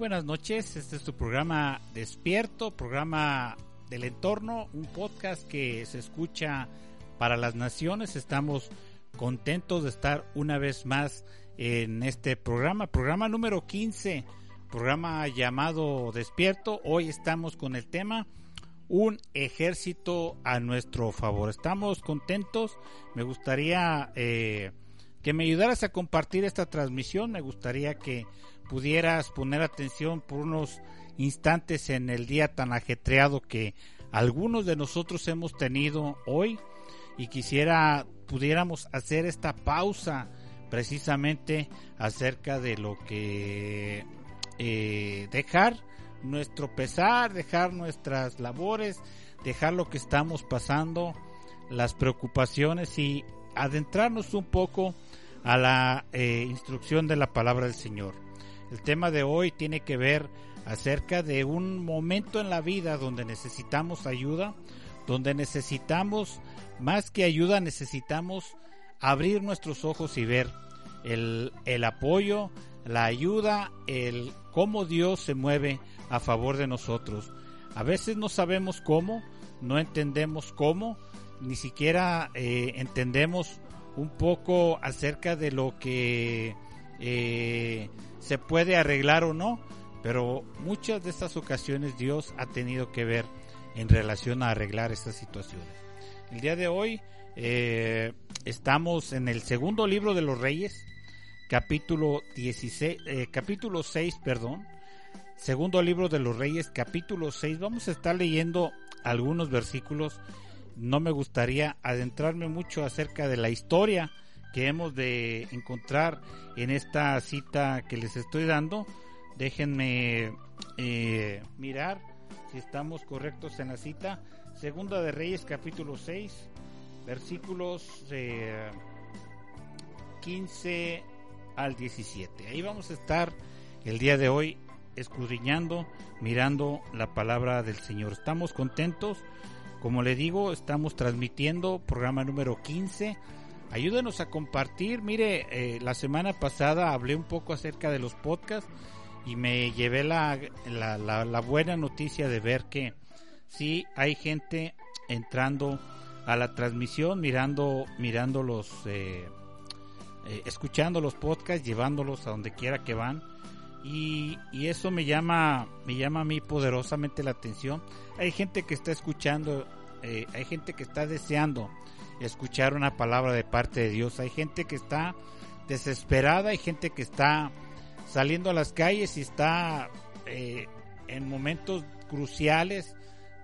buenas noches. Este es tu programa Despierto, programa del entorno, un podcast que se escucha para las naciones. Estamos contentos de estar una vez más en este programa, programa número 15, programa llamado Despierto. Hoy estamos con el tema un ejército a nuestro favor. Estamos contentos. Me gustaría eh, que me ayudaras a compartir esta transmisión. Me gustaría que pudieras poner atención por unos instantes en el día tan ajetreado que algunos de nosotros hemos tenido hoy y quisiera pudiéramos hacer esta pausa precisamente acerca de lo que eh, dejar nuestro pesar, dejar nuestras labores, dejar lo que estamos pasando, las preocupaciones y adentrarnos un poco a la eh, instrucción de la palabra del Señor. El tema de hoy tiene que ver acerca de un momento en la vida donde necesitamos ayuda, donde necesitamos, más que ayuda, necesitamos abrir nuestros ojos y ver el, el apoyo, la ayuda, el cómo Dios se mueve a favor de nosotros. A veces no sabemos cómo, no entendemos cómo, ni siquiera eh, entendemos un poco acerca de lo que eh, se puede arreglar o no, pero muchas de estas ocasiones Dios ha tenido que ver en relación a arreglar estas situaciones. El día de hoy eh, estamos en el segundo libro de los Reyes, capítulo 16, eh, capítulo 6, perdón. Segundo libro de los Reyes, capítulo 6. Vamos a estar leyendo algunos versículos. No me gustaría adentrarme mucho acerca de la historia que hemos de encontrar en esta cita que les estoy dando. Déjenme eh, mirar si estamos correctos en la cita. Segunda de Reyes capítulo 6, versículos 15 eh, al 17. Ahí vamos a estar el día de hoy escudriñando, mirando la palabra del Señor. Estamos contentos. Como le digo, estamos transmitiendo programa número 15 ayúdenos a compartir. Mire, eh, la semana pasada hablé un poco acerca de los podcasts y me llevé la, la, buena noticia de ver que sí hay gente entrando a la transmisión, mirando, mirando los, eh, eh, escuchando los podcasts, llevándolos a donde quiera que van. Y, y, eso me llama, me llama a mí poderosamente la atención. Hay gente que está escuchando, hay gente que está deseando escuchar una palabra de parte de Dios. Hay gente que está desesperada, hay gente que está saliendo a las calles y está eh, en momentos cruciales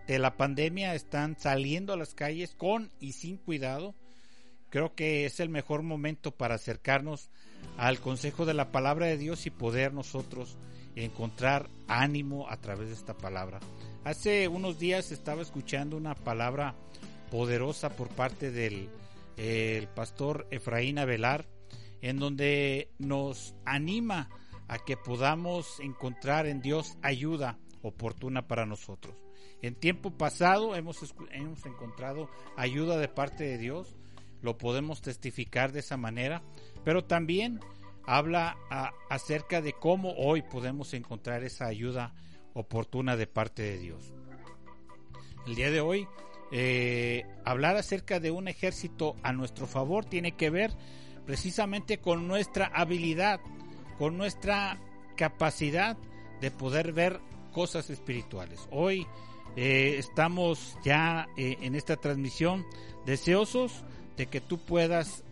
de la pandemia, están saliendo a las calles con y sin cuidado. Creo que es el mejor momento para acercarnos al consejo de la palabra de Dios y poder nosotros encontrar ánimo a través de esta palabra. Hace unos días estaba escuchando una palabra poderosa por parte del el pastor Efraín Avelar, en donde nos anima a que podamos encontrar en Dios ayuda oportuna para nosotros. En tiempo pasado hemos, hemos encontrado ayuda de parte de Dios, lo podemos testificar de esa manera, pero también habla acerca de cómo hoy podemos encontrar esa ayuda oportuna de parte de Dios. El día de hoy eh, hablar acerca de un ejército a nuestro favor tiene que ver precisamente con nuestra habilidad, con nuestra capacidad de poder ver cosas espirituales. Hoy eh, estamos ya eh, en esta transmisión deseosos de que tú puedas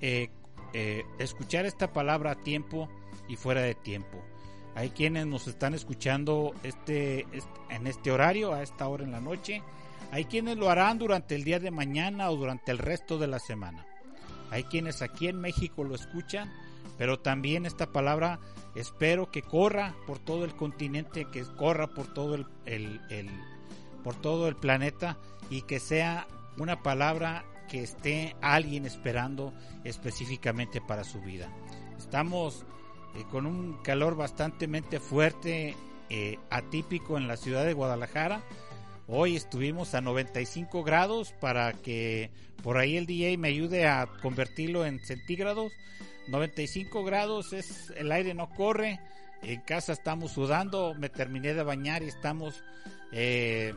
escuchar esta palabra a tiempo y fuera de tiempo. Hay quienes nos están escuchando este, en este horario, a esta hora en la noche hay quienes lo harán durante el día de mañana o durante el resto de la semana. Hay quienes aquí en México lo escuchan, pero también esta palabra espero que corra por todo el continente, que corra por todo el, por todo el planeta y que sea una palabra que esté alguien esperando específicamente para su vida. Estamos eh, con un calor bastante fuerte, eh, atípico en la ciudad de Guadalajara Hoy estuvimos a 95 grados para que por ahí el DJ me ayude a convertirlo en centígrados. 95 grados es el aire no corre, en casa estamos sudando, me terminé de bañar y estamos eh,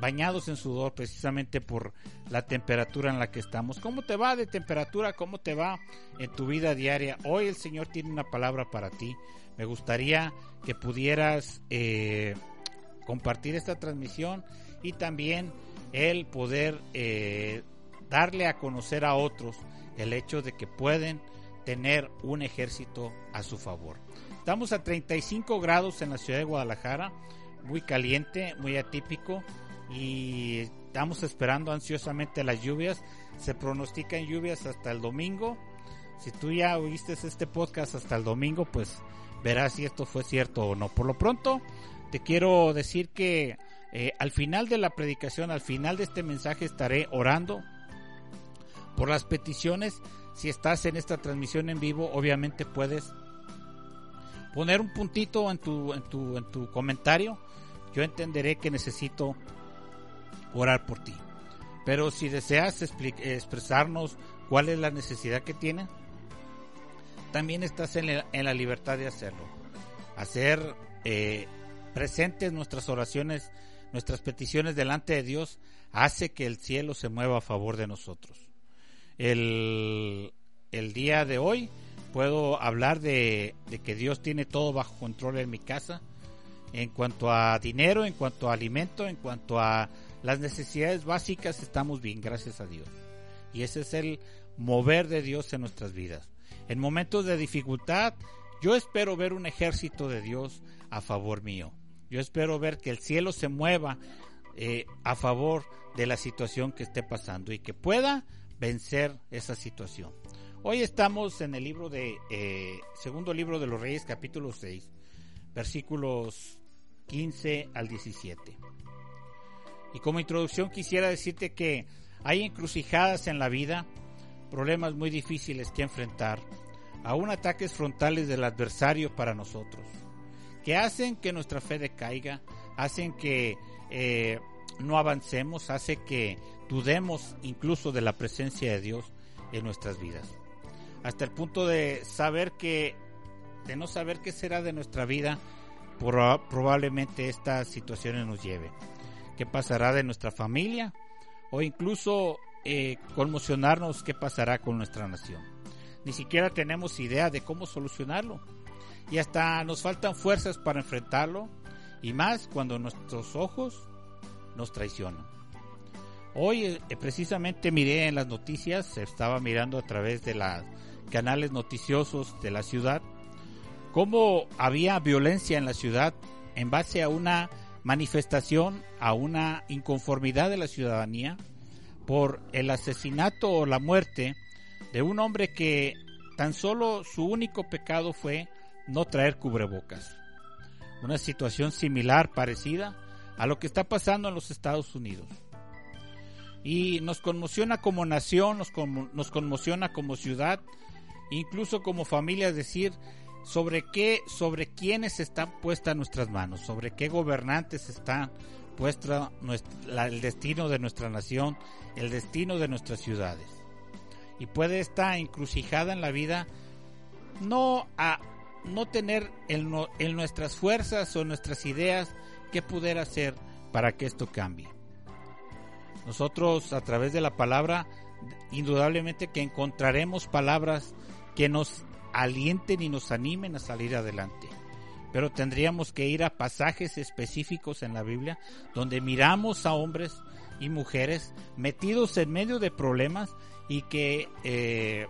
bañados en sudor precisamente por la temperatura en la que estamos. ¿Cómo te va de temperatura? ¿Cómo te va en tu vida diaria? Hoy el Señor tiene una palabra para ti. Me gustaría que pudieras eh, compartir esta transmisión y también el poder eh, darle a conocer a otros el hecho de que pueden tener un ejército a su favor. Estamos a 35 grados en la ciudad de Guadalajara, muy caliente, muy atípico y estamos esperando ansiosamente las lluvias. Se pronostican lluvias hasta el domingo. Si tú ya oíste este podcast hasta el domingo, pues verás si esto fue cierto o no. Por lo pronto, te quiero decir que eh, al final de la predicación, al final de este mensaje, estaré orando por las peticiones. Si estás en esta transmisión en vivo, obviamente puedes poner un puntito en tu, en tu, en tu comentario. Yo entenderé que necesito orar por ti. Pero si deseas expresarnos cuál es la necesidad que tiene, también estás en la, libertad de hacerlo. Hacer eh, presentes nuestras oraciones, nuestras peticiones delante de Dios, hace que el cielo se mueva a favor de nosotros. El, el día de hoy puedo hablar de, de, que Dios tiene todo bajo control en mi casa, en cuanto a dinero, en cuanto a alimento, en cuanto a las necesidades básicas estamos bien, gracias a Dios. Y ese es el mover de Dios en nuestras vidas. En momentos de dificultad, yo espero ver un ejército de Dios a favor mío. Yo espero ver que el cielo se mueva eh, a favor de la situación que esté pasando y que pueda vencer esa situación. Hoy estamos en el libro de eh, segundo libro de los Reyes, capítulo 6, versículos 15 al 17. Y como introducción quisiera decirte que hay encrucijadas en la vida, problemas muy difíciles que enfrentar, aún ataques frontales del adversario para nosotros, que hacen que nuestra fe decaiga, hacen que eh, no avancemos, hace que dudemos incluso de la presencia de Dios en nuestras vidas. Hasta el punto de saber que, de no saber qué será de nuestra vida, probablemente estas situaciones nos lleve qué pasará de nuestra familia o incluso eh, conmocionarnos qué pasará con nuestra nación. Ni siquiera tenemos idea de cómo solucionarlo y hasta nos faltan fuerzas para enfrentarlo y más cuando nuestros ojos nos traicionan. Hoy eh, precisamente miré en las noticias, estaba mirando a través de los canales noticiosos de la ciudad, cómo había violencia en la ciudad en base a una manifestación a una inconformidad de la ciudadanía por el asesinato o la muerte de un hombre que tan solo su único pecado fue no traer cubrebocas. Una situación similar, parecida a lo que está pasando en los Estados Unidos. Y nos conmociona como nación, nos, nos conmociona como ciudad, incluso como familia decir, sobre qué, sobre quiénes están puestas nuestras manos, sobre qué gobernantes están puesta el destino de nuestra nación, el destino de nuestras ciudades. Y puede estar encrucijada en la vida no a no tener en, en nuestras fuerzas o nuestras ideas qué poder hacer para que esto cambie. Nosotros a través de la palabra, indudablemente que encontraremos palabras que nos alienten y nos animen a salir adelante. Pero tendríamos que ir a pasajes específicos en la Biblia donde miramos a hombres y mujeres metidos en medio de problemas y que eh,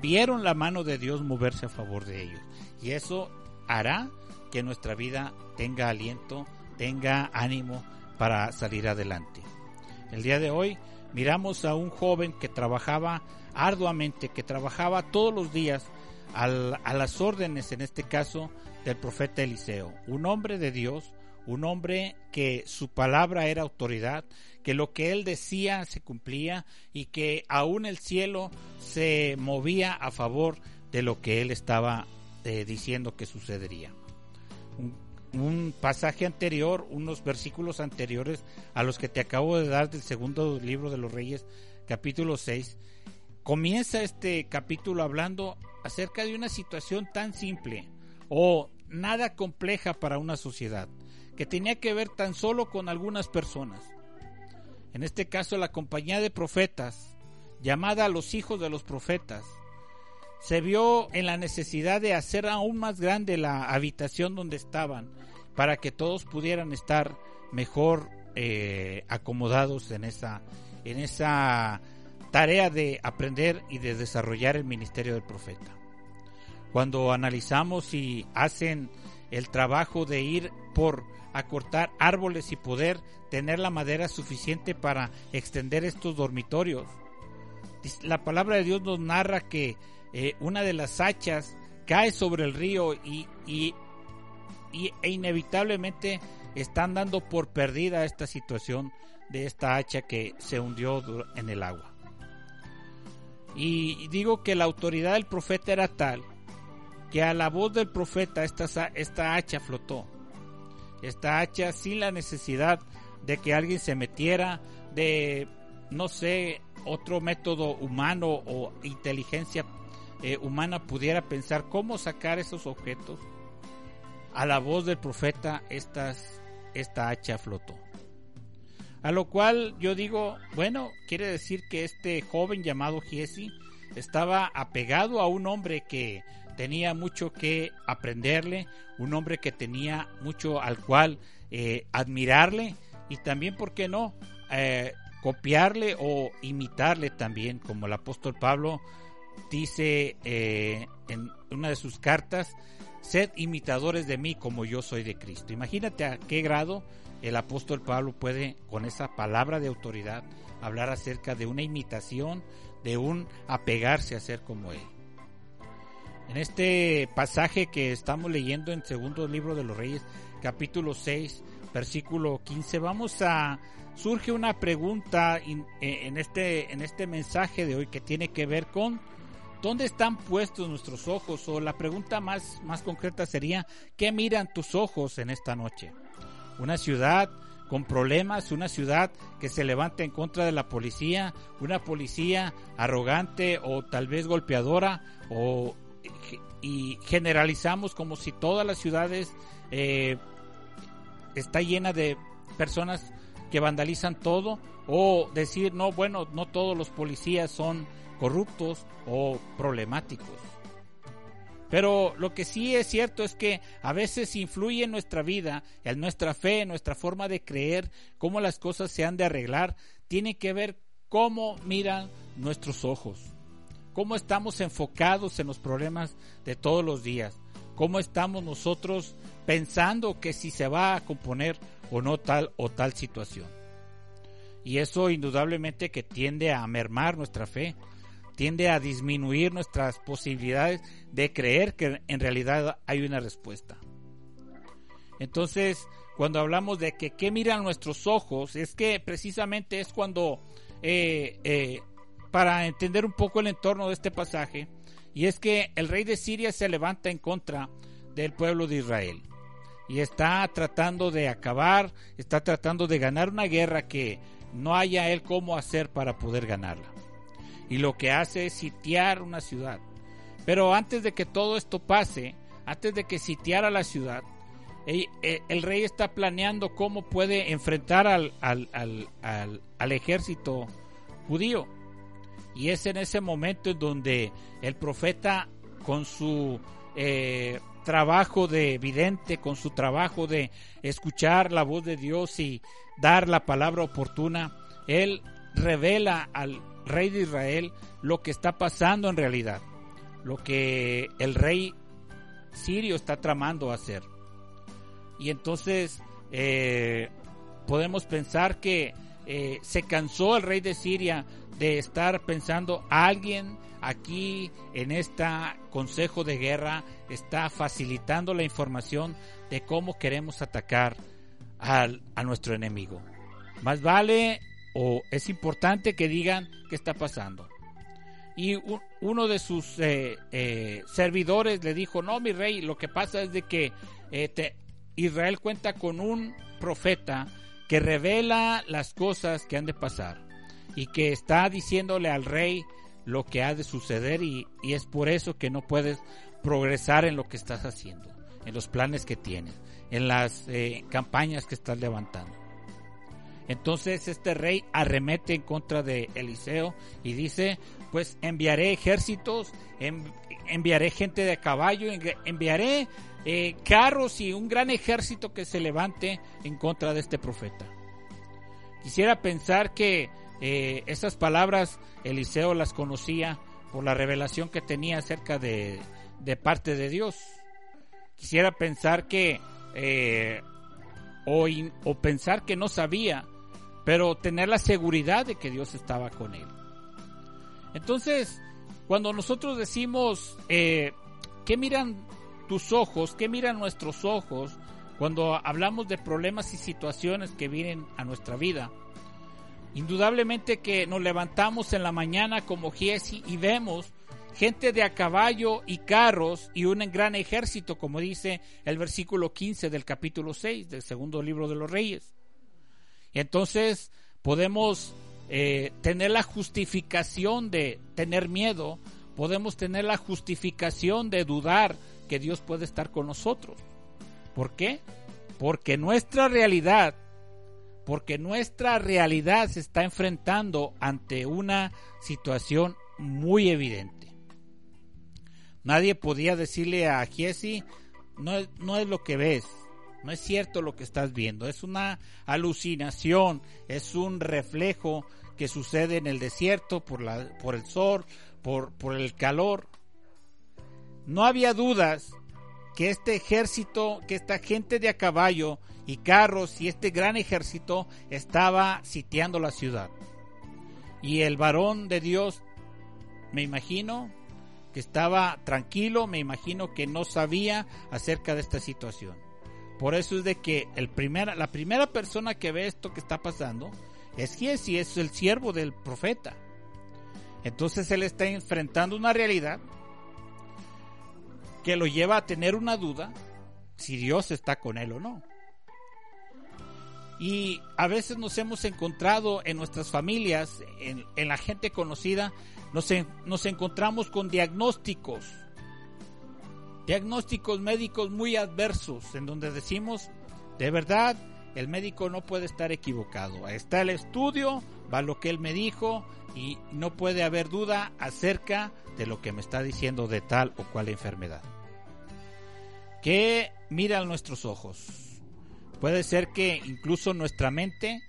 vieron la mano de Dios moverse a favor de ellos. Y eso hará que nuestra vida tenga aliento, tenga ánimo para salir adelante. El día de hoy miramos a un joven que trabajaba arduamente, que trabajaba todos los días a las órdenes, en este caso, del profeta Eliseo, un hombre de Dios, un hombre que su palabra era autoridad, que lo que él decía se cumplía y que aún el cielo se movía a favor de lo que él estaba eh, diciendo que sucedería. Un, un, pasaje anterior, unos versículos anteriores a los que te acabo de dar del segundo libro de los Reyes, capítulo 6, comienza este capítulo hablando acerca de una situación tan simple o nada compleja para una sociedad, que tenía que ver tan solo con algunas personas. En este caso la compañía de profetas, llamada los hijos de los profetas, se vio en la necesidad de hacer aún más grande la habitación donde estaban, para que todos pudieran estar mejor eh, acomodados en esa, en esa tarea de aprender y de desarrollar el ministerio del profeta. Cuando analizamos y hacen el trabajo de ir por acortar árboles y poder tener la madera suficiente para extender estos dormitorios. La palabra de Dios nos narra que eh, una de las hachas cae sobre el río y, y, e inevitablemente están dando por perdida esta situación de esta hacha que se hundió en el agua. Y digo que la autoridad del profeta era tal que a la voz del profeta esta, esta hacha flotó. Esta hacha sin la necesidad de que alguien se metiera, de, no sé, otro método humano o inteligencia eh, humana pudiera pensar cómo sacar esos objetos. A la voz del profeta esta hacha flotó. A lo cual yo digo, bueno, quiere decir que este joven llamado Giesi estaba apegado a un hombre que tenía mucho que aprenderle, un hombre que tenía mucho al cual eh, admirarle y también, ¿por qué no?, eh, copiarle o imitarle también, como el apóstol Pablo dice eh, en una de sus cartas, sed imitadores de mí como yo soy de Cristo. Imagínate a qué grado el apóstol Pablo puede, con esa palabra de autoridad, hablar acerca de una imitación, de un apegarse a ser como él. En este pasaje que estamos leyendo en segundo libro de los Reyes, capítulo 6, versículo 15, vamos a surge una pregunta eh, en este en este mensaje de hoy que tiene que ver con ¿dónde están puestos nuestros ojos? O la pregunta más más concreta sería ¿qué miran tus ojos en esta noche? Una ciudad con problemas, una ciudad que se levanta en contra de la policía, una policía arrogante o tal vez golpeadora o y generalizamos como si todas las ciudades eh, está llena de personas que vandalizan todo o decir no bueno no todos los policías son corruptos o problemáticos pero lo que sí es cierto es que a veces influye en nuestra vida, en nuestra fe, en nuestra forma de creer, cómo las cosas se han de arreglar, tiene que ver cómo miran nuestros ojos cómo estamos enfocados en los problemas de todos los días, cómo estamos nosotros pensando que si se va a componer o no tal o tal situación. Y eso indudablemente que tiende a mermar nuestra fe, tiende a disminuir nuestras posibilidades de creer que en realidad hay una respuesta. Entonces, cuando hablamos de que qué miran nuestros ojos, es que precisamente es cuando eh, eh, para entender un poco el entorno de este pasaje, y es que el rey de Siria se levanta en contra del pueblo de Israel y está tratando de acabar, está tratando de ganar una guerra que no haya él cómo hacer para poder ganarla. Y lo que hace es sitiar una ciudad. Pero antes de que todo esto pase, antes de que sitiara la ciudad, el, rey está planeando cómo puede enfrentar al, al, al, al ejército judío. Y es en ese momento en donde el profeta con su eh, trabajo de vidente, con su trabajo de escuchar la voz de Dios y dar la palabra oportuna, él revela al rey de Israel lo que está pasando en realidad, lo que el rey sirio está tramando hacer. Y entonces eh, podemos pensar que eh, se cansó el rey de Siria de estar pensando alguien aquí en este consejo de guerra está facilitando la información de cómo queremos atacar al, a nuestro enemigo. Más vale o es importante que digan qué está pasando. Y uno de sus eh, eh, servidores le dijo, no, mi rey, lo que pasa es de que eh, Israel cuenta con un profeta que revela las cosas que han de pasar y que está diciéndole al rey lo que ha de suceder y, es por eso que no puedes progresar en lo que estás haciendo. en los planes que tienes, en las eh, campañas que estás levantando. Entonces este rey arremete en contra de Eliseo y dice, pues enviaré ejércitos, enviaré gente de caballo, enviaré eh, carros y un gran ejército que se levante en contra de este profeta. Quisiera pensar que eh, esas palabras Eliseo las conocía por la revelación que tenía acerca de, parte de Dios. Quisiera pensar que, eh, o, o pensar que no sabía, pero tener la seguridad de que Dios estaba con él. Entonces, cuando nosotros decimos, eh, ¿qué miran tus ojos? ¿Qué miran nuestros ojos? Cuando hablamos de problemas y situaciones que vienen a nuestra vida, indudablemente que nos levantamos en la mañana como Giesi y vemos gente de a caballo y carros y un gran ejército, como dice el versículo 15 del capítulo 6 del segundo libro de los Reyes. Entonces podemos eh, tener la justificación de tener miedo, podemos tener la justificación de dudar que Dios puede estar con nosotros. ¿Por qué? Porque nuestra realidad, porque nuestra realidad se está enfrentando ante una situación muy evidente. Nadie podía decirle a Jesse, no, no es lo que ves, no es cierto lo que estás viendo, es una alucinación, es un reflejo que sucede en el desierto por, la, por el sol, por, por el calor. No había dudas que este ejército, que esta gente de a caballo y carros y este gran ejército estaba sitiando la ciudad. Y el varón de Dios, me imagino, que estaba tranquilo, me imagino que no sabía acerca de esta situación. Por eso es de que el la primera persona que ve esto que está pasando es Giesi, es el siervo del profeta. Entonces él está enfrentando una realidad que lo lleva a tener una duda si Dios está con él o no. Y a veces nos hemos encontrado en nuestras familias, en, la gente conocida, nos, nos encontramos con diagnósticos diagnósticos médicos muy adversos en donde decimos, de verdad, el médico no puede estar equivocado. Está el estudio, va lo que él me dijo y no puede haber duda acerca de lo que me está diciendo de tal o cual enfermedad. ¿Qué mira nuestros ojos? Puede ser que incluso nuestra mente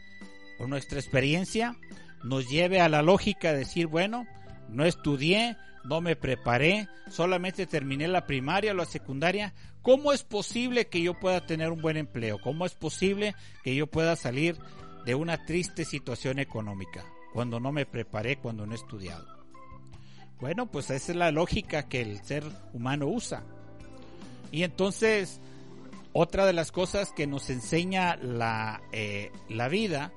o nuestra experiencia nos lleve a la lógica de decir, bueno, no estudié, no me preparé, solamente terminé la primaria o la secundaria. ¿Cómo es posible que yo pueda tener un buen empleo? ¿Cómo es posible que yo pueda salir de una triste situación económica cuando no me preparé, cuando no he estudiado? Bueno, pues esa es la lógica que el ser humano usa. Y entonces, otra de las cosas que nos enseña la, eh, la vida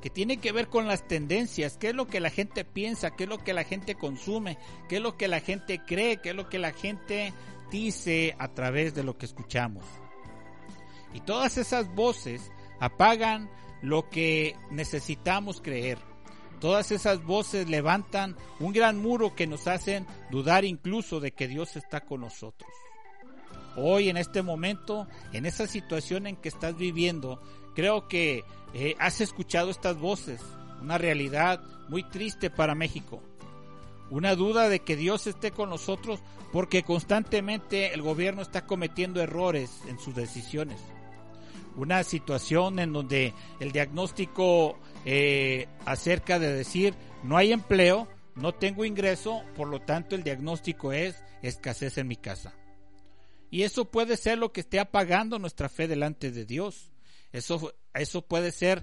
que tiene que ver con las tendencias, qué es lo que la gente piensa, qué es lo que la gente consume, qué es lo que la gente cree, qué es lo que la gente dice a través de lo que escuchamos. Y todas esas voces apagan lo que necesitamos creer. Todas esas voces levantan un gran muro que nos hacen dudar incluso de que Dios está con nosotros. Hoy en este momento, en esa situación en que estás viviendo, creo que eh, has escuchado estas voces, una realidad muy triste para México, una duda de que Dios esté con nosotros porque constantemente el gobierno está cometiendo errores en sus decisiones. Una situación en donde el diagnóstico eh, acerca de decir no hay empleo, no tengo ingreso, por lo tanto el diagnóstico es escasez en mi casa. Y eso puede ser lo que esté apagando nuestra fe delante de Dios. Eso, eso puede ser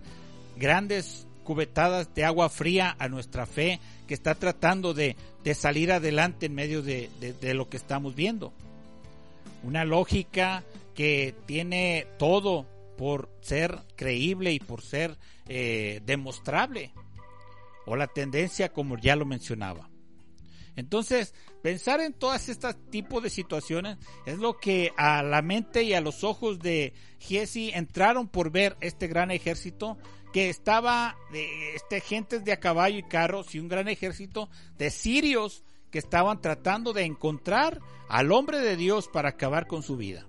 grandes cubetadas de agua fría a nuestra fe que está tratando de, salir adelante en medio de, lo que estamos viendo. Una lógica que tiene todo por ser creíble y por ser eh, demostrable. O la tendencia como ya lo mencionaba. Entonces, pensar en todas estas tipos de situaciones es lo que a la mente y a los ojos de Giesi entraron por ver este gran ejército que estaba de este, gentes de a caballo y carros y un gran ejército de sirios que estaban tratando de encontrar al hombre de Dios para acabar con su vida.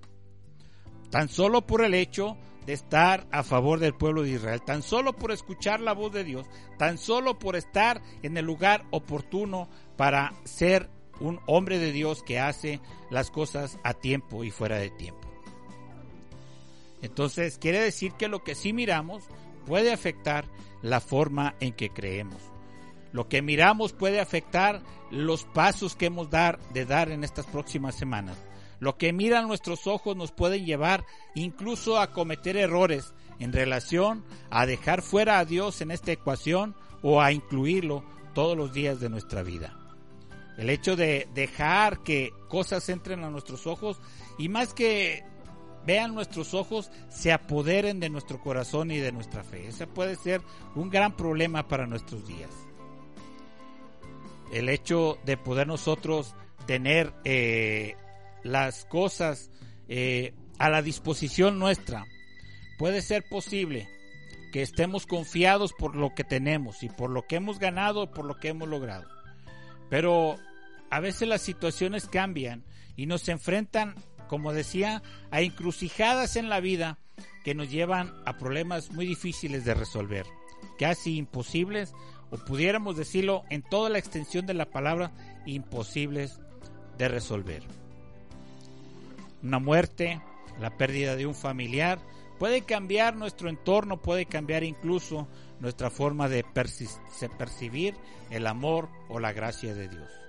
tan solo por el hecho de estar a favor del pueblo de Israel, tan solo por escuchar la voz de Dios, tan solo por estar en el lugar oportuno para ser un hombre de Dios que hace las cosas a tiempo y fuera de tiempo. Entonces quiere decir que lo que sí miramos puede afectar la forma en que creemos. Lo que miramos puede afectar los pasos que hemos dar, de dar en estas próximas semanas. Lo que miran nuestros ojos nos puede llevar incluso a cometer errores en relación a dejar fuera a Dios en esta ecuación o a incluirlo todos los días de nuestra vida. El hecho de dejar que cosas entren a nuestros ojos y más que vean nuestros ojos, se apoderen de nuestro corazón y de nuestra fe. Ese puede ser un gran problema para nuestros días. El hecho de poder nosotros tener eh, las cosas eh, a la disposición nuestra, puede ser posible que estemos confiados por lo que tenemos y por lo que hemos ganado, por lo que hemos logrado. Pero a veces las situaciones cambian y nos enfrentan como decía, a encrucijadas en la vida que nos llevan a problemas muy difíciles de resolver, casi imposibles, o pudiéramos decirlo en toda la extensión de la palabra, imposibles de resolver. Una muerte, la pérdida de un familiar, puede cambiar nuestro entorno, puede cambiar incluso nuestra forma de percibir el amor o la gracia de Dios.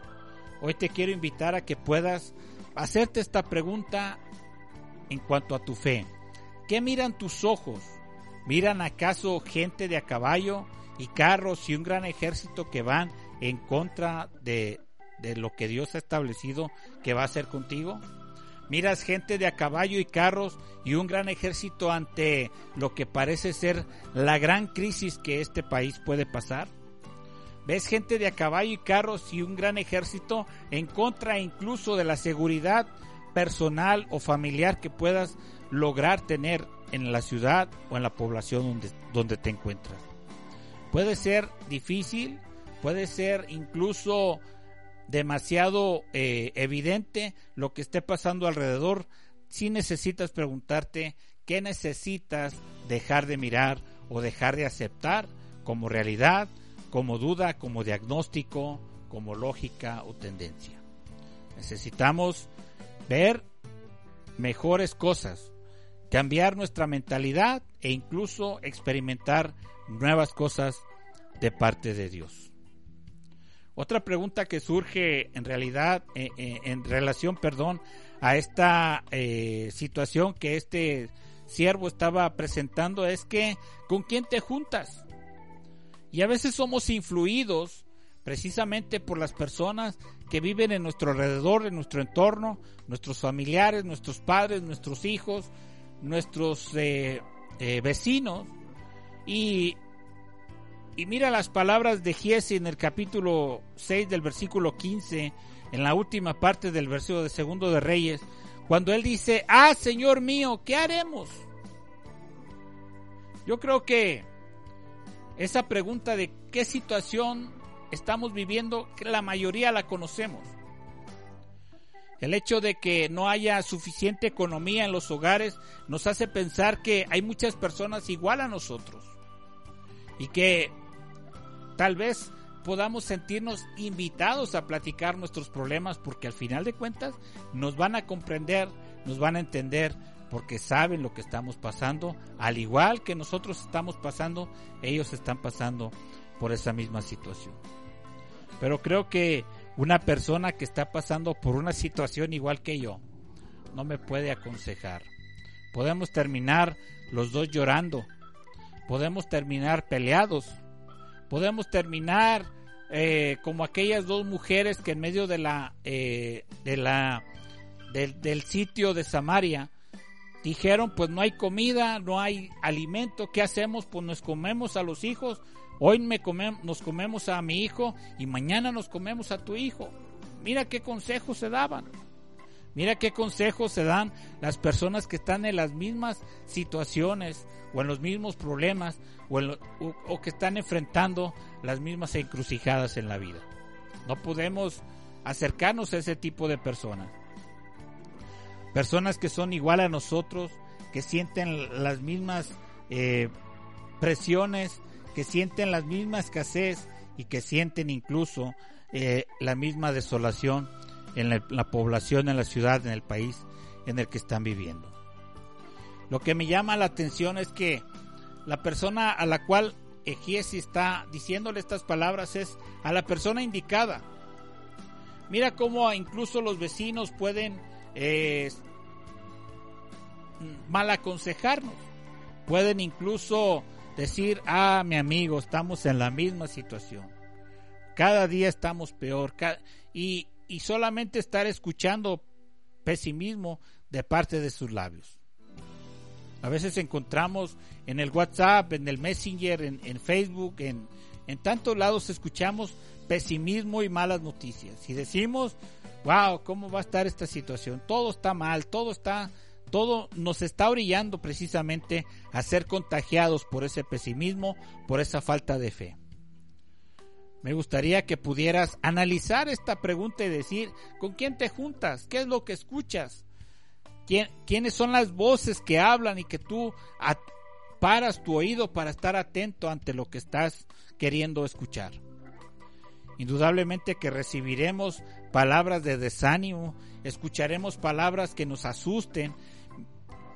Hoy te quiero invitar a que puedas hacerte esta pregunta en cuanto a tu fe. ¿Qué miran tus ojos? ¿Miran acaso gente de a caballo y carros y un gran ejército que van en contra de, de lo que Dios ha establecido que va a hacer contigo? ¿Miras gente de a caballo y carros y un gran ejército ante lo que parece ser la gran crisis que este país puede pasar? Ves gente de a caballo y carros y un gran ejército en contra incluso de la seguridad personal o familiar que puedas lograr tener en la ciudad o en la población donde, te encuentras. Puede ser difícil, puede ser incluso demasiado eh, evidente lo que esté pasando alrededor. Si necesitas preguntarte qué necesitas dejar de mirar o dejar de aceptar como realidad como duda, como diagnóstico, como lógica o tendencia. Necesitamos ver mejores cosas, cambiar nuestra mentalidad e incluso experimentar nuevas cosas de parte de Dios. Otra pregunta que surge en realidad, eh, eh, en relación, perdón, a esta eh, situación que este siervo estaba presentando es que, ¿con quién te juntas? Y a veces somos influidos precisamente por las personas que viven en nuestro alrededor, en nuestro entorno, nuestros familiares, nuestros padres, nuestros hijos, nuestros eh, eh, vecinos. Y, mira las palabras de Giesi en el capítulo 6 del versículo 15, en la última parte del versículo de Segundo de Reyes, cuando él dice, ah, Señor mío, ¿qué haremos? Yo creo que esa pregunta de qué situación estamos viviendo, que la mayoría la conocemos. El hecho de que no haya suficiente economía en los hogares nos hace pensar que hay muchas personas igual a nosotros y que tal vez podamos sentirnos invitados a platicar nuestros problemas porque al final de cuentas nos van a comprender, nos van a entender porque saben lo que estamos pasando, al igual que nosotros estamos pasando, ellos están pasando por esa misma situación. Pero creo que una persona que está pasando por una situación igual que yo, no me puede aconsejar. Podemos terminar los dos llorando, podemos terminar peleados, podemos terminar eh, como aquellas dos mujeres que en medio de la, eh, de la del sitio de Samaria dijeron, pues no hay comida, no hay alimento, ¿qué hacemos? Pues nos comemos a los hijos, hoy me nos comemos a mi hijo y mañana nos comemos a tu hijo. Mira qué consejos se daban. Mira qué consejos se dan las personas que están en las mismas situaciones o en los mismos problemas o, o que están enfrentando las mismas encrucijadas en la vida. No podemos acercarnos a ese tipo de personas personas que son igual a nosotros, que sienten las mismas eh, presiones, que sienten la misma escasez y que sienten incluso eh, la misma desolación en la, población, en la ciudad, en el país en el que están viviendo. Lo que me llama la atención es que la persona a la cual Egiesi está diciéndole estas palabras es a la persona indicada. Mira cómo incluso los vecinos pueden eh, mal aconsejarnos. Pueden incluso decir, ah, mi amigo, estamos en la misma situación. Cada día estamos peor. y, y solamente estar escuchando pesimismo de parte de sus labios. A veces encontramos en el WhatsApp, en el Messenger, en, Facebook, en, en tantos lados escuchamos pesimismo y malas noticias. Y decimos, wow, ¿cómo va a estar esta situación? Todo está mal, todo está, todo nos está orillando precisamente a ser contagiados por ese pesimismo, por esa falta de fe. Me gustaría que pudieras analizar esta pregunta y decir, ¿con quién te juntas? ¿Qué es lo que escuchas? ¿Quiénes son las voces que hablan y que tú paras tu oído para estar atento ante lo que estás queriendo escuchar? Indudablemente que recibiremos palabras de desánimo, escucharemos palabras que nos asusten,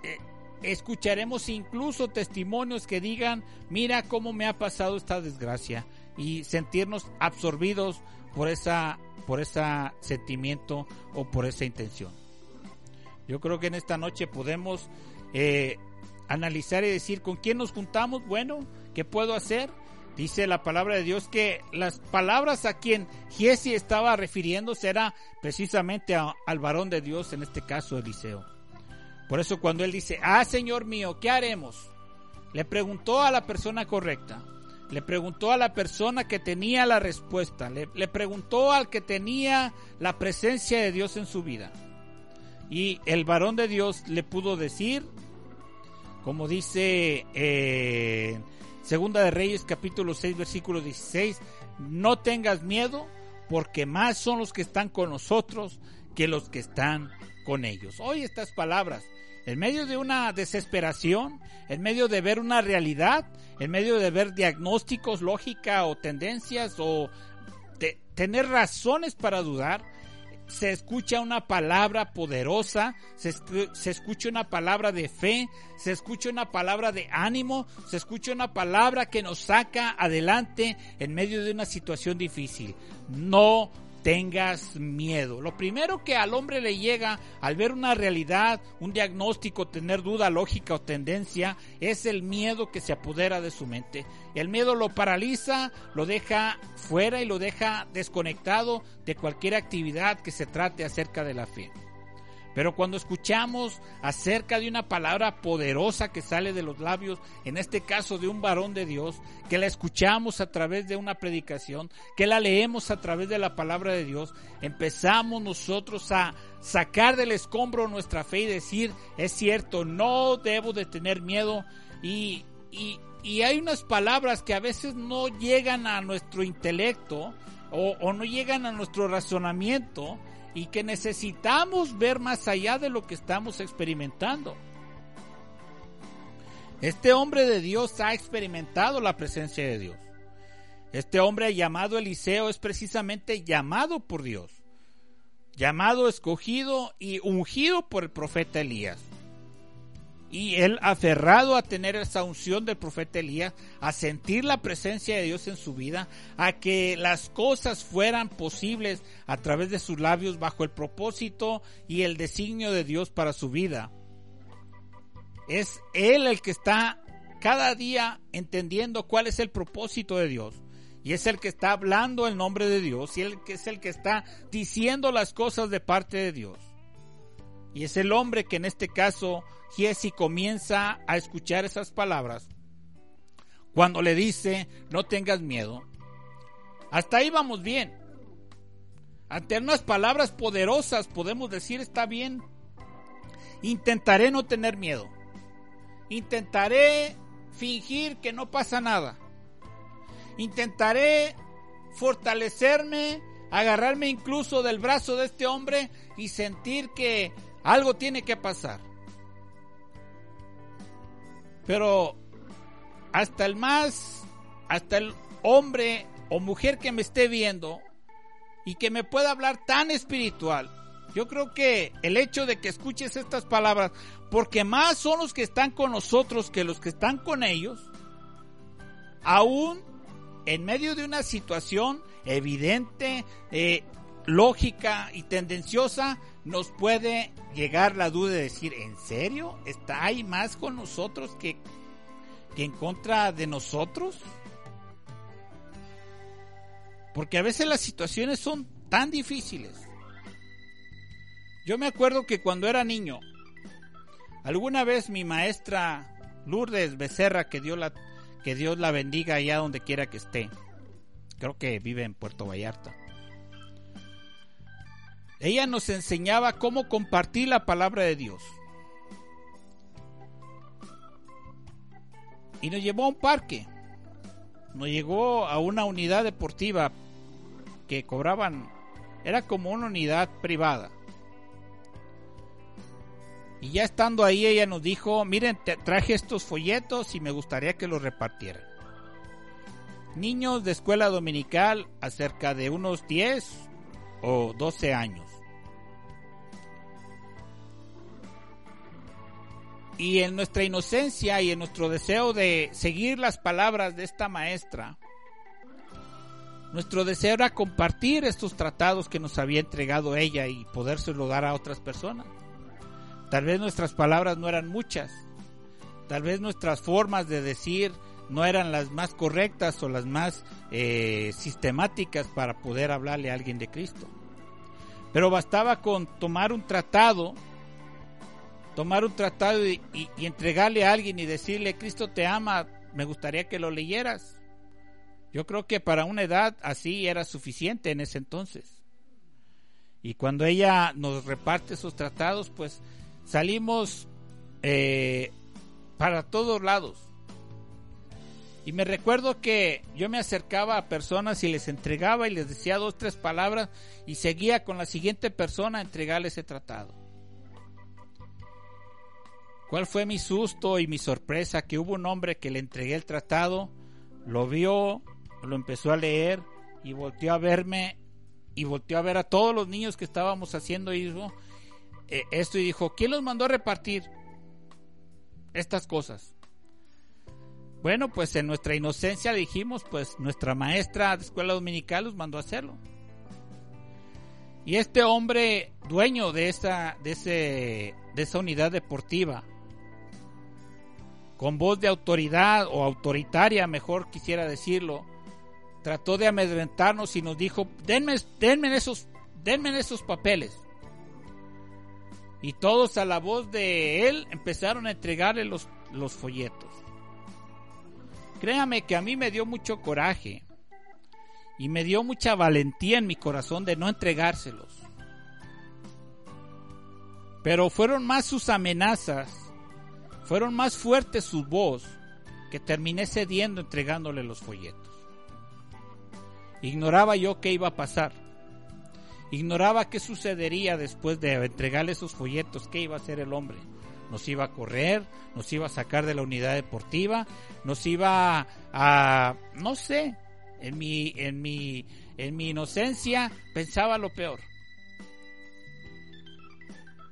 eh, escucharemos incluso testimonios que digan, mira cómo me ha pasado esta desgracia y sentirnos absorbidos por esa por ese sentimiento o por esa intención. Yo creo que en esta noche podemos eh, analizar y decir con quién nos juntamos. Bueno, ¿qué puedo hacer? Dice la palabra de Dios que las palabras a quien Jesse estaba refiriéndose era precisamente al varón de Dios, en este caso Eliseo. Por eso cuando él dice, ah Señor mío, ¿qué haremos? Le preguntó a la persona correcta, le preguntó a la persona que tenía la respuesta, le, le preguntó al que tenía la presencia de Dios en su vida. Y el varón de Dios le pudo decir, como dice eh, Segunda de Reyes capítulo 6 versículo 16, no tengas miedo porque más son los que están con nosotros que los que están con ellos. Hoy estas palabras, en medio de una desesperación, en medio de ver una realidad, en medio de ver diagnósticos, lógica o tendencias o tener razones para dudar, se escucha una palabra poderosa, se, se, escucha una palabra de fe, se escucha una palabra de ánimo, se escucha una palabra que nos saca adelante en medio de una situación difícil. No tengas miedo. Lo primero que al hombre le llega al ver una realidad, un diagnóstico, tener duda lógica o tendencia, es el miedo que se apodera de su mente. El miedo lo paraliza, lo deja fuera y lo deja desconectado de cualquier actividad que se trate acerca de la fe. Pero cuando escuchamos acerca de una palabra poderosa que sale de los labios, en este caso de un varón de Dios, que la escuchamos a través de una predicación, que la leemos a través de la palabra de Dios, empezamos nosotros a sacar del escombro nuestra fe y decir, es cierto, no debo de tener miedo y, y, hay unas palabras que a veces no llegan a nuestro intelecto o, o no llegan a nuestro razonamiento, y que necesitamos ver más allá de lo que estamos experimentando. Este hombre de Dios ha experimentado la presencia de Dios. Este hombre llamado Eliseo es precisamente llamado por Dios, llamado, escogido y ungido por el profeta Elías. Y él aferrado a tener esa unción del profeta Elías, a sentir la presencia de Dios en su vida, a que las cosas fueran posibles a través de sus labios bajo el propósito y el designio de Dios para su vida. Es él el que está cada día entendiendo cuál es el propósito de Dios. Y es el que está hablando el nombre de Dios y el que es el que está diciendo las cosas de parte de Dios. Y es el hombre que en este caso Giesi comienza a escuchar esas palabras. Cuando le dice, no tengas miedo. Hasta ahí vamos bien. Ante unas palabras poderosas podemos decir, está bien. Intentaré no tener miedo. Intentaré fingir que no pasa nada. Intentaré fortalecerme, agarrarme incluso del brazo de este hombre y sentir que algo tiene que pasar. Pero hasta el más, hasta el hombre o mujer que me esté viendo y que me pueda hablar tan espiritual, yo creo que el hecho de que escuches estas palabras, porque más son los que están con nosotros que los que están con ellos, aún en medio de una situación evidente, eh, lógica y tendenciosa, nos puede llegar la duda de decir, ¿en serio? ¿Está ahí más con nosotros que, que en contra de nosotros? Porque a veces las situaciones son tan difíciles yo me acuerdo que cuando era niño, alguna vez mi maestra Lourdes Becerra, que Dios la, que Dios la bendiga allá donde quiera que esté, creo que vive en Puerto Vallarta. Ella nos enseñaba cómo compartir la palabra de Dios. Y nos llevó a un parque. Nos llegó a una unidad deportiva que cobraban, era como una unidad privada y ya estando ahí ella nos dijo, miren, traje estos folletos y me gustaría que los repartieran. Niños de escuela dominical acerca de unos 10 o 12 años. Y en nuestra inocencia y en nuestro deseo de seguir las palabras de esta maestra, nuestro deseo era compartir estos tratados que nos había entregado ella y podérselo dar a otras personas. Tal vez nuestras palabras no eran muchas. Tal vez nuestras formas de decir no eran las más correctas o las más eh, sistemáticas para poder hablarle a alguien de Cristo. Pero bastaba con tomar un tratado, tomar un tratado y, entregarle a alguien y decirle, Cristo te ama, me gustaría que lo leyeras. Yo creo que para una edad así era suficiente en ese entonces. Y cuando ella nos reparte esos tratados, pues salimos eh, para todos lados. Y me recuerdo que yo me acercaba a personas y les entregaba y les decía dos, tres palabras y seguía con la siguiente persona a entregarle ese tratado. ¿Cuál fue mi susto y mi sorpresa? Que hubo un hombre que le entregué el tratado, lo vio, lo empezó a leer y volteó a verme y volteó a ver a todos los niños que estábamos haciendo eso eh, esto y dijo, ¿quién los mandó a repartir estas cosas? Bueno, pues en nuestra inocencia dijimos, pues nuestra maestra de escuela dominical los mandó a hacerlo. Y este hombre, dueño de esa, de ese, de esa unidad deportiva, con voz de autoridad o autoritaria, mejor quisiera decirlo, trató de amedrentarnos y nos dijo, denme, denme esos, denme esos papeles. Y todos a la voz de él empezaron a entregarle los, los folletos. Créame que a mí me dio mucho coraje y me dio mucha valentía en mi corazón de no entregárselos. Pero fueron más sus amenazas, fueron más fuertes su voz, que terminé cediendo entregándole los folletos. Ignoraba yo qué iba a pasar. Ignoraba qué sucedería después de entregarle esos folletos, qué iba a hacer el hombre. Nos iba a correr, nos iba a sacar de la unidad deportiva, nos iba a, no sé, en mi, en mi, en mi inocencia pensaba lo peor.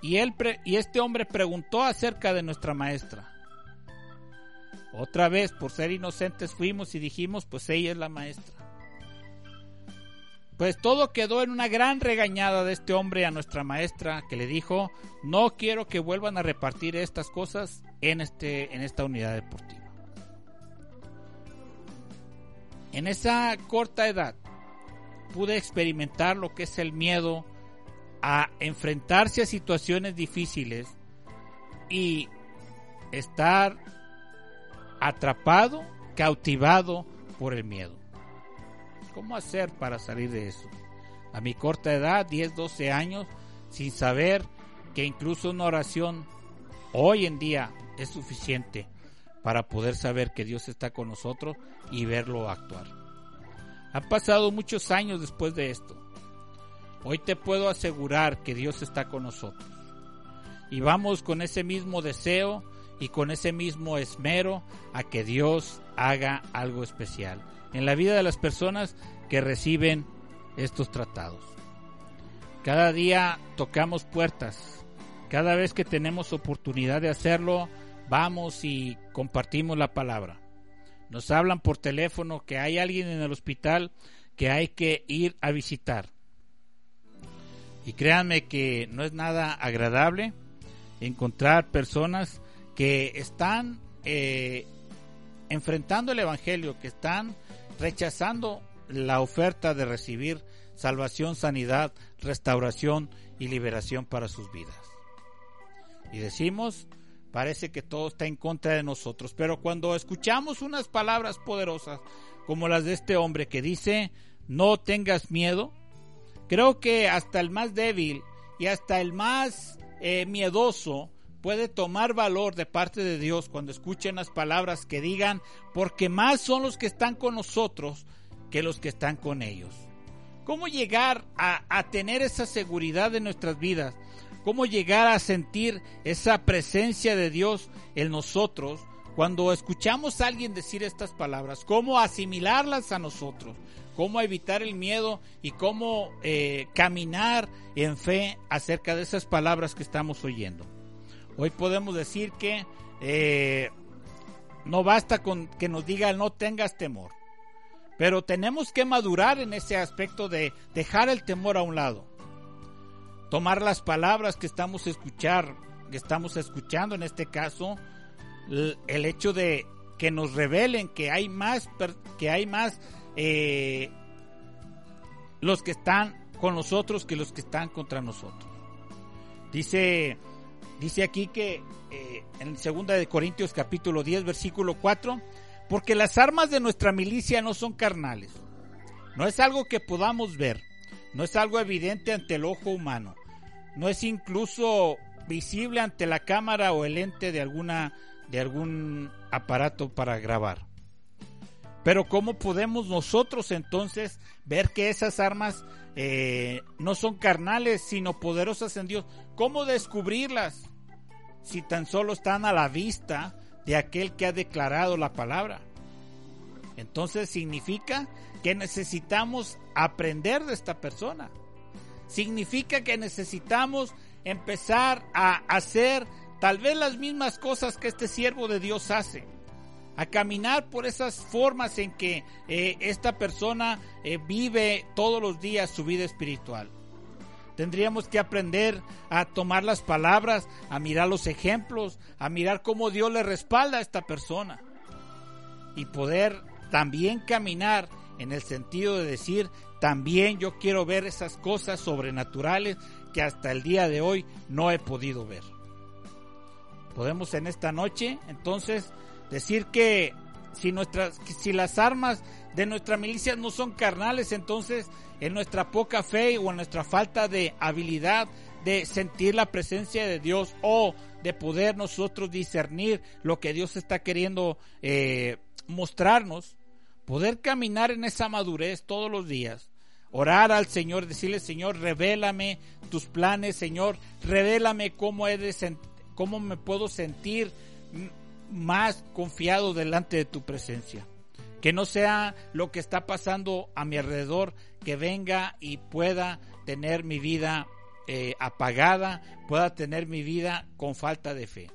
Y, él, y este hombre preguntó acerca de nuestra maestra. Otra vez, por ser inocentes, fuimos y dijimos, pues ella es la maestra. Pues todo quedó en una gran regañada de este hombre a nuestra maestra que le dijo, no quiero que vuelvan a repartir estas cosas en, este, en esta unidad deportiva. En esa corta edad pude experimentar lo que es el miedo a enfrentarse a situaciones difíciles y estar atrapado, cautivado por el miedo. ¿Cómo hacer para salir de eso? A mi corta edad, 10, 12 años, sin saber que incluso una oración hoy en día es suficiente para poder saber que Dios está con nosotros y verlo actuar. Han pasado muchos años después de esto. Hoy te puedo asegurar que Dios está con nosotros. Y vamos con ese mismo deseo y con ese mismo esmero a que Dios haga algo especial en la vida de las personas que reciben estos tratados. Cada día tocamos puertas, cada vez que tenemos oportunidad de hacerlo, vamos y compartimos la palabra. Nos hablan por teléfono que hay alguien en el hospital que hay que ir a visitar. Y créanme que no es nada agradable encontrar personas que están eh, enfrentando el Evangelio, que están rechazando la oferta de recibir salvación, sanidad, restauración y liberación para sus vidas. Y decimos, parece que todo está en contra de nosotros, pero cuando escuchamos unas palabras poderosas como las de este hombre que dice, no tengas miedo, creo que hasta el más débil y hasta el más eh, miedoso puede tomar valor de parte de Dios cuando escuchen las palabras que digan, porque más son los que están con nosotros que los que están con ellos. ¿Cómo llegar a, a tener esa seguridad en nuestras vidas? ¿Cómo llegar a sentir esa presencia de Dios en nosotros cuando escuchamos a alguien decir estas palabras? ¿Cómo asimilarlas a nosotros? ¿Cómo evitar el miedo y cómo eh, caminar en fe acerca de esas palabras que estamos oyendo? Hoy podemos decir que eh, no basta con que nos diga no tengas temor, pero tenemos que madurar en ese aspecto de dejar el temor a un lado, tomar las palabras que estamos escuchar, que estamos escuchando en este caso, el hecho de que nos revelen que hay más, que hay más eh, los que están con nosotros que los que están contra nosotros. Dice Dice aquí que eh, en 2 de Corintios capítulo 10 versículo 4, porque las armas de nuestra milicia no son carnales. No es algo que podamos ver, no es algo evidente ante el ojo humano, no es incluso visible ante la cámara o el lente de alguna de algún aparato para grabar. Pero ¿cómo podemos nosotros entonces ver que esas armas eh, no son carnales, sino poderosas en Dios? ¿Cómo descubrirlas? si tan solo están a la vista de aquel que ha declarado la palabra? Entonces significa que necesitamos aprender de esta persona. Significa que necesitamos empezar a hacer tal vez las mismas cosas que este siervo de Dios hace. A caminar por esas formas en que eh, esta persona eh, vive todos los días su vida espiritual. Tendríamos que aprender a tomar las palabras, a mirar los ejemplos, a mirar cómo Dios le respalda a esta persona. Y poder también caminar en el sentido de decir, también yo quiero ver esas cosas sobrenaturales que hasta el día de hoy no he podido ver. Podemos en esta noche entonces decir que si nuestras si las armas de nuestra milicia no son carnales, entonces en nuestra poca fe o en nuestra falta de habilidad de sentir la presencia de Dios o de poder nosotros discernir lo que Dios está queriendo eh, mostrarnos, poder caminar en esa madurez todos los días, orar al Señor, decirle Señor, revélame tus planes, Señor, revélame cómo, he de cómo me puedo sentir más confiado delante de tu presencia. Que no sea lo que está pasando a mi alrededor, que venga y pueda tener mi vida eh, apagada, pueda tener mi vida con falta de fe.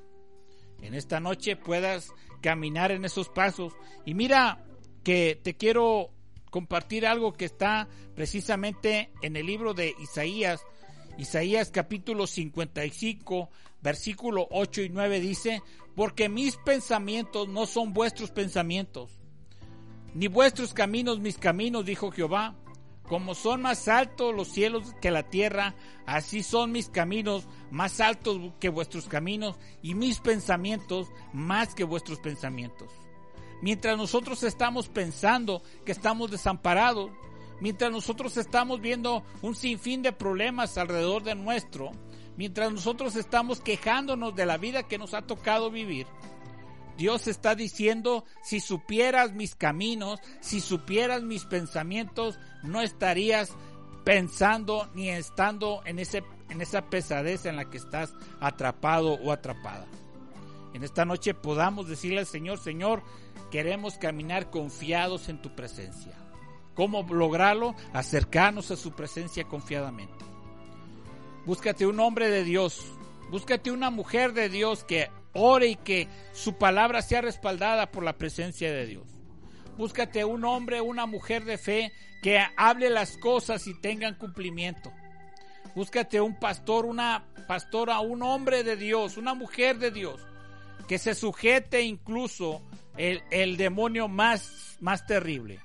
En esta noche puedas caminar en esos pasos. Y mira que te quiero compartir algo que está precisamente en el libro de Isaías. Isaías capítulo 55, versículo 8 y 9 dice, porque mis pensamientos no son vuestros pensamientos, ni vuestros caminos mis caminos, dijo Jehová. Como son más altos los cielos que la tierra, así son mis caminos más altos que vuestros caminos y mis pensamientos más que vuestros pensamientos. Mientras nosotros estamos pensando que estamos desamparados, mientras nosotros estamos viendo un sinfín de problemas alrededor de nuestro, mientras nosotros estamos quejándonos de la vida que nos ha tocado vivir, Dios está diciendo, si supieras mis caminos, si supieras mis pensamientos, no estarías pensando ni estando en, ese, en esa pesadez en la que estás atrapado o atrapada. en esta noche podamos decirle al Señor, Señor, queremos caminar confiados en tu presencia. ¿Cómo lograrlo? Acercarnos a su presencia confiadamente. Búscate un hombre de Dios, búscate una mujer de Dios que ore y que su palabra sea respaldada por la presencia de Dios. Búscate un hombre, una mujer de fe que hable las cosas y tengan cumplimiento. Búscate un pastor, una pastora, un hombre de Dios, una mujer de Dios, que se sujete incluso el, demonio más, más terrible.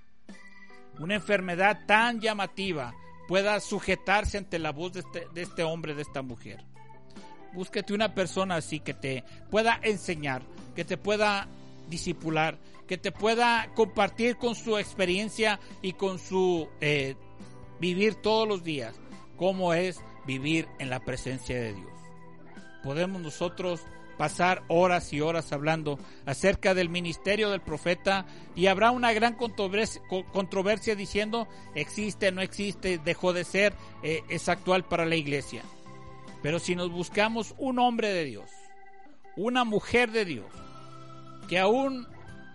Una enfermedad tan llamativa pueda sujetarse ante la voz de este, de este hombre, de esta mujer. Búsquete una persona así que te pueda enseñar, que te pueda disipular, que te pueda compartir con su experiencia y con su eh, vivir todos los días, cómo es vivir en la presencia de Dios. Podemos nosotros pasar horas y horas hablando acerca del ministerio del profeta y habrá una gran controversia, diciendo existe, no existe, dejó de ser, eh, es actual para la iglesia. Pero si nos buscamos un hombre de Dios, una mujer de Dios, que aún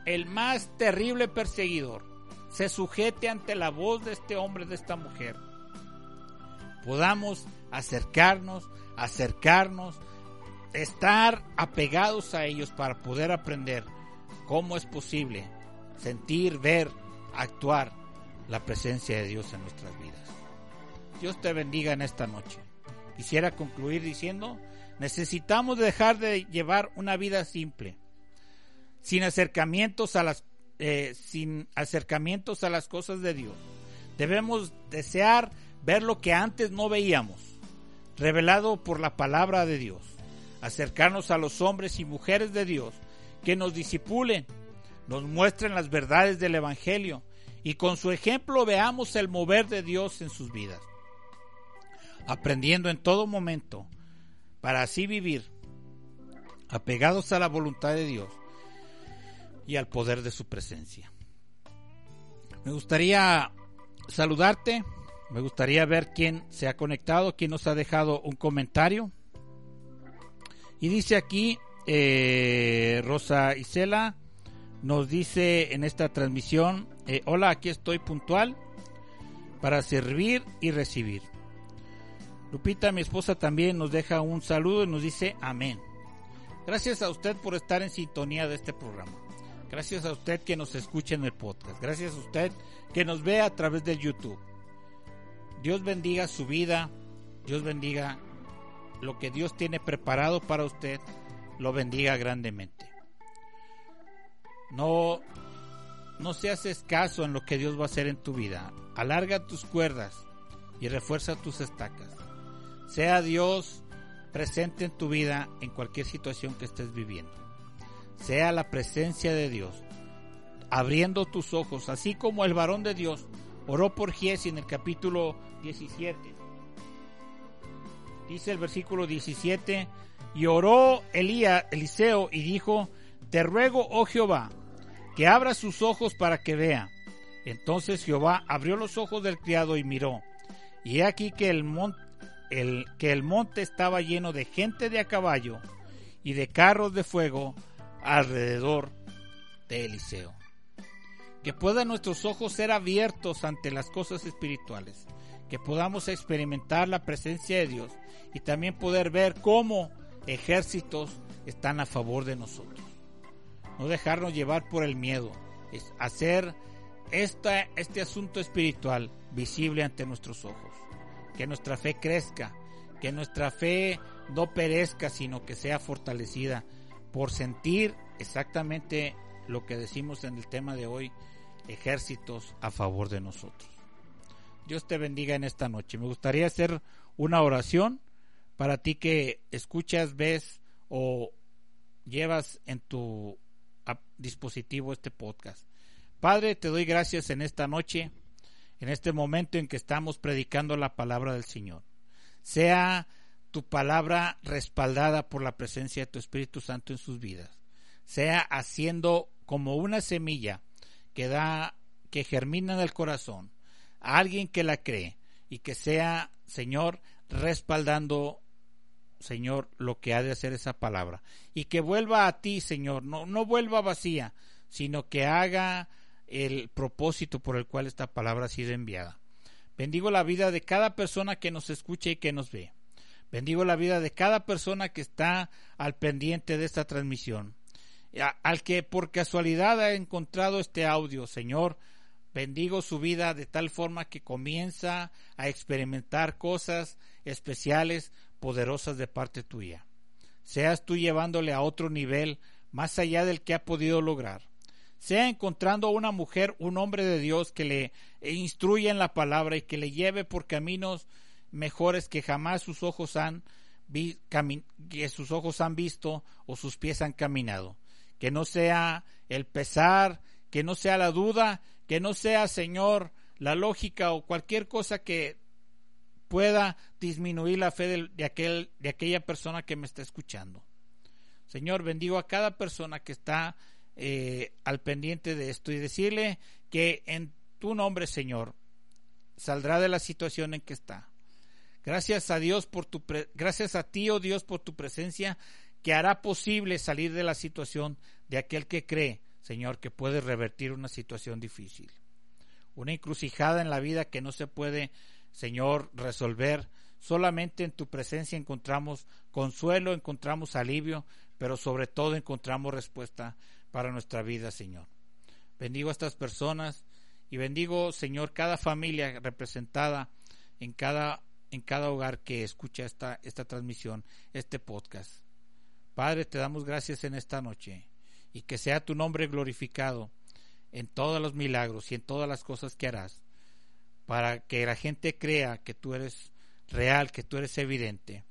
el más terrible perseguidor se sujete ante la voz de este hombre, de esta mujer, podamos acercarnos, acercarnos, estar apegados a ellos para poder aprender cómo es posible sentir, ver, actuar la presencia de Dios en nuestras vidas. Dios te bendiga en esta noche. Quisiera concluir diciendo, necesitamos dejar de llevar una vida simple sin acercamientos a las eh, sin acercamientos a las cosas de Dios. Debemos desear ver lo que antes no veíamos, revelado por la palabra de Dios. Acercarnos a los hombres y mujeres de Dios que nos disipulen, nos muestren las verdades del Evangelio y con su ejemplo veamos el mover de Dios en sus vidas. Aprendiendo en todo momento para así vivir apegados a la voluntad de Dios y al poder de su presencia. Me gustaría saludarte, me gustaría ver quién se ha conectado, quién nos ha dejado un comentario. Y dice aquí, eh, Rosa Isela, nos dice en esta transmisión, eh, hola, aquí estoy puntual para servir y recibir. Lupita, mi esposa, también nos deja un saludo y nos dice amén. Gracias a usted por estar en sintonía de este programa. Gracias a usted que nos escucha en el podcast. Gracias a usted que nos ve a través del YouTube. Dios bendiga su vida. Dios bendiga lo que Dios tiene preparado para usted. Lo bendiga grandemente. No, no seas escaso en lo que Dios va a hacer en tu vida. Alarga tus cuerdas y refuerza tus estacas. Sea Dios presente en tu vida en cualquier situación que estés viviendo sea la presencia de Dios, abriendo tus ojos, así como el varón de Dios oró por Giesi en el capítulo 17. Dice el versículo 17, y oró Elías, Eliseo, y dijo, te ruego, oh Jehová, que abra sus ojos para que vea. Entonces Jehová abrió los ojos del criado y miró, y he aquí que el, el, que el monte estaba lleno de gente de a caballo y de carros de fuego alrededor de Eliseo. Que puedan nuestros ojos ser abiertos ante las cosas espirituales, que podamos experimentar la presencia de Dios y también poder ver cómo ejércitos están a favor de nosotros. No dejarnos llevar por el miedo, es hacer esta, este asunto espiritual visible ante nuestros ojos. Que nuestra fe crezca, que nuestra fe no perezca, sino que sea fortalecida por sentir exactamente lo que decimos en el tema de hoy, ejércitos a favor de nosotros. Dios te bendiga en esta noche. Me gustaría hacer una oración para ti que escuchas, ves o llevas en tu dispositivo este podcast. Padre, te doy gracias en esta noche, en este momento en que estamos predicando la palabra del Señor. Sea tu palabra respaldada por la presencia de tu Espíritu Santo en sus vidas, sea haciendo como una semilla que da, que germina en el corazón, alguien que la cree y que sea, Señor, respaldando Señor, lo que ha de hacer esa palabra. Y que vuelva a ti, Señor, no, no vuelva vacía, sino que haga el propósito por el cual esta palabra ha sido enviada. Bendigo la vida de cada persona que nos escucha y que nos ve. Bendigo la vida de cada persona que está al pendiente de esta transmisión. Al que por casualidad ha encontrado este audio, Señor, bendigo su vida de tal forma que comienza a experimentar cosas especiales, poderosas de parte tuya. Seas tú llevándole a otro nivel más allá del que ha podido lograr. Sea encontrando a una mujer, un hombre de Dios que le instruya en la palabra y que le lleve por caminos mejores que jamás sus ojos han que sus ojos han visto o sus pies han caminado. Que no sea el pesar, que no sea la duda, que no sea, Señor, la lógica o cualquier cosa que pueda disminuir la fe de, aquel, de aquella persona que me está escuchando. Señor, bendigo a cada persona que está eh, al pendiente de esto y decirle que en tu nombre, Señor, saldrá de la situación en que está. Gracias a Dios por tu gracias a ti, oh Dios, por tu presencia que hará posible salir de la situación de aquel que cree, Señor, que puede revertir una situación difícil. Una encrucijada en la vida que no se puede, Señor, resolver. Solamente en tu presencia encontramos consuelo, encontramos alivio, pero sobre todo encontramos respuesta para nuestra vida, Señor. Bendigo a estas personas y bendigo, Señor, cada familia representada en cada en cada hogar que escucha esta, esta transmisión, este podcast. Padre, te damos gracias en esta noche y que sea tu nombre glorificado en todos los milagros y en todas las cosas que harás, para que la gente crea que tú eres real, que tú eres evidente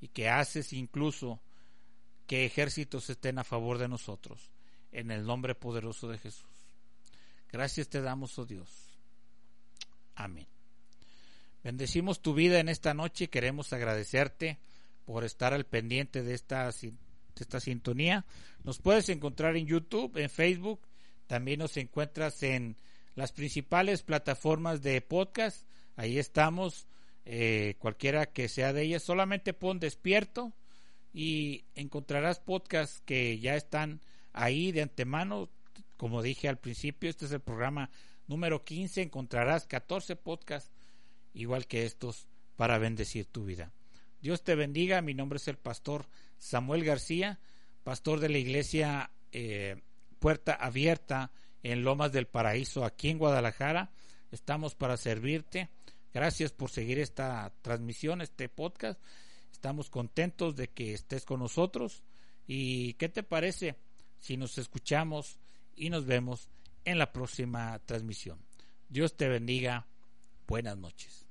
y que haces incluso que ejércitos estén a favor de nosotros, en el nombre poderoso de Jesús. Gracias te damos, oh Dios. Amén. Bendecimos tu vida en esta noche y queremos agradecerte por estar al pendiente de esta, de esta sintonía. Nos puedes encontrar en YouTube, en Facebook, también nos encuentras en las principales plataformas de podcast. Ahí estamos, eh, cualquiera que sea de ellas. Solamente pon despierto y encontrarás podcasts que ya están ahí de antemano. Como dije al principio, este es el programa número 15. Encontrarás 14 podcasts igual que estos, para bendecir tu vida. Dios te bendiga, mi nombre es el pastor Samuel García, pastor de la iglesia eh, Puerta Abierta en Lomas del Paraíso, aquí en Guadalajara. Estamos para servirte. Gracias por seguir esta transmisión, este podcast. Estamos contentos de que estés con nosotros. ¿Y qué te parece si nos escuchamos y nos vemos en la próxima transmisión? Dios te bendiga. Buenas noches.